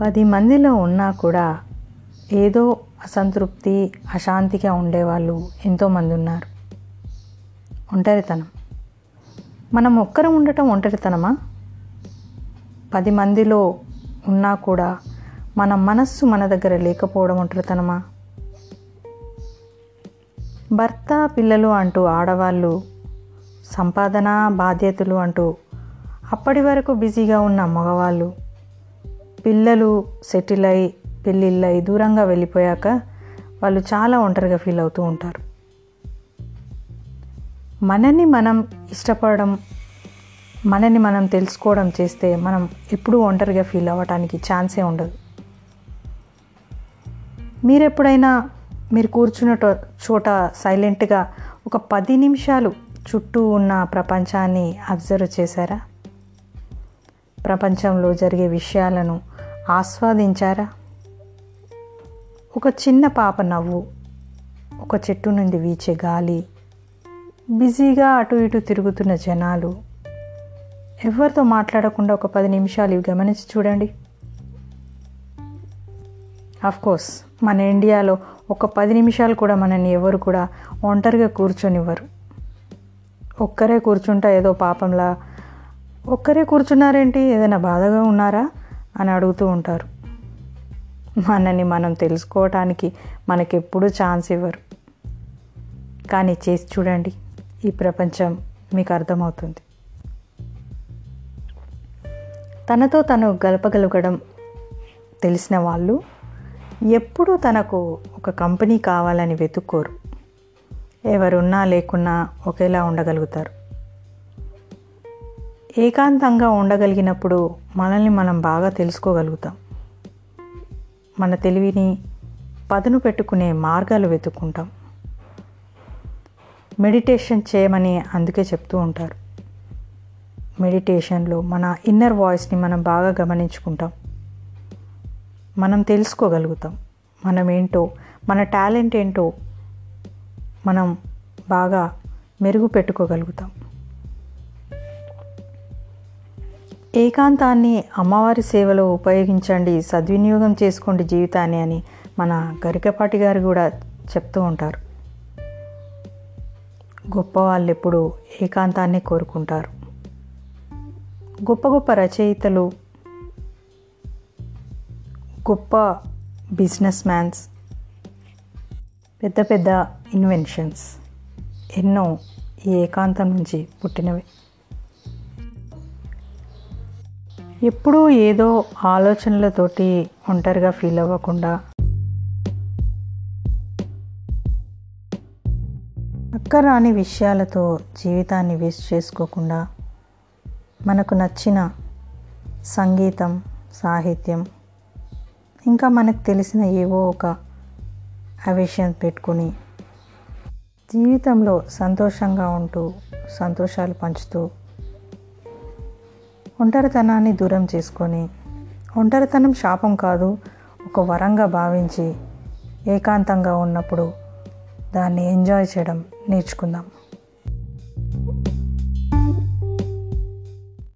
పది మందిలో ఉన్నా కూడా ఏదో అసంతృప్తి అశాంతిగా ఉండేవాళ్ళు ఎంతోమంది ఉన్నారు. ఒంటరితనం. మనం ఒక్కరం ఉండటం ఒంటరితనమా? పది మందిలో ఉన్నా కూడా మన మనస్సు మన దగ్గర లేకపోవడం ఒంటరితనమా? భర్త పిల్లలు అంటూ ఆడవాళ్ళు సంపాదన బాధ్యతలు అంటూ అప్పటి వరకు బిజీగా ఉన్న మగవాళ్ళు పిల్లలు సెటిల్ అయి పెళ్ళిళ్ళయి దూరంగా వెళ్ళిపోయాక వాళ్ళు చాలా ఒంటరిగా ఫీల్ అవుతూ ఉంటారు. మనని మనం ఇష్టపడడం మనని మనం తెలుసుకోవడం చేస్తే మనం ఎప్పుడూ ఒంటరిగా ఫీల్ అవ్వటానికి ఛాన్సే ఉండదు. మీరు ఎప్పుడైనా మీరు కూర్చున్న చోట సైలెంట్గా ఒక పది నిమిషాలు చుట్టూ ఉన్న ప్రపంచాన్ని అబ్జర్వ్ చేశారా? ప్రపంచంలో జరిగే విషయాలను ఆస్వాదించారా? ఒక చిన్న పాప నవ్వు ఒక చెట్టు నుండి వీచే గాలి బిజీగా అటు ఇటు తిరుగుతున్న జనాలు. ఎవరితో మాట్లాడకుండా ఒక పది నిమిషాలు ఇవి గమనించి చూడండి. కోర్స్ మన ఇండియాలో ఒక పది నిమిషాలు కూడా మనని ఎవరు కూడా ఒంటరిగా కూర్చొనివ్వరు. ఒక్కరే కూర్చుంటా ఏదో పాపంలా ఒక్కరే కూర్చున్నారేంటి? ఏదైనా బాధగా ఉన్నారా? అని అడుగుతూ ఉంటారు. మనని మనం తెలుసుకోవటానికి మనకెప్పుడూ ఛాన్స్ ఇవ్వరు. కానీ చేసి చూడండి ఈ ప్రపంచం మీకు అర్థమవుతుంది. తనతో తను గలపగలగడం తెలిసిన వాళ్ళు ఎప్పుడూ తనకు ఒక కంపెనీ కావాలని వెతుక్కోరు. ఎవరున్నా లేకున్నా ఒకేలా ఉండగలుగుతారు. ఏకాంతంగా ఉండగలిగినప్పుడు మనల్ని మనం బాగా తెలుసుకోగలుగుతాం. మన తెలివిని పదును పెట్టుకునే మార్గాలు వెతుక్కుంటాం. మెడిటేషన్ చేయమని అందుకే చెప్తూ ఉంటారు. మెడిటేషన్లో మన ఇన్నర్ వాయిస్ని మనం బాగా గమనించుకుంటాం. మనం తెలుసుకోగలుగుతాం. మనం ఏంటో మన టాలెంట్ ఏంటో మనం బాగా మెరుగు పెట్టుకోగలుగుతాం. ఏకాంతాన్ని అమ్మవారి సేవలో ఉపయోగించండి సద్వినియోగం చేసుకోండి జీవితాన్ని అని మన గరికపాటి గారు కూడా చెప్తూ ఉంటారు. గొప్ప వాళ్ళు ఎప్పుడు ఏకాంతాన్ని కోరుకుంటారు. గొప్ప గొప్ప రచయితలు గొప్ప బిజినెస్ మ్యాన్స్ పెద్ద పెద్ద ఇన్వెన్షన్స్ ఎన్నో ఈ ఏకాంతం నుంచి పుట్టినవి. ఎప్పుడూ ఏదో ఆలోచనలతోటి ఒంటరిగా ఫీల్ అవ్వకుండా. అక్కరాని విషయాలతో జీవితాన్ని వేస్ట్ చేసుకోకుండా మనకు నచ్చిన సంగీతం సాహిత్యం ఇంకా మనకు తెలిసిన ఏవో ఒక అవిషయం పెట్టుకొని జీవితంలో సంతోషంగా ఉంటూ సంతోషాలు పంచుతూ ఒంటరితనాన్ని దూరం చేసుకొని ఒంటరితనం శాపం కాదు ఒక వరంగా భావించి ఏకాంతంగా ఉన్నప్పుడు దాన్ని ఎంజాయ్ చేయడం నేర్చుకుందాం.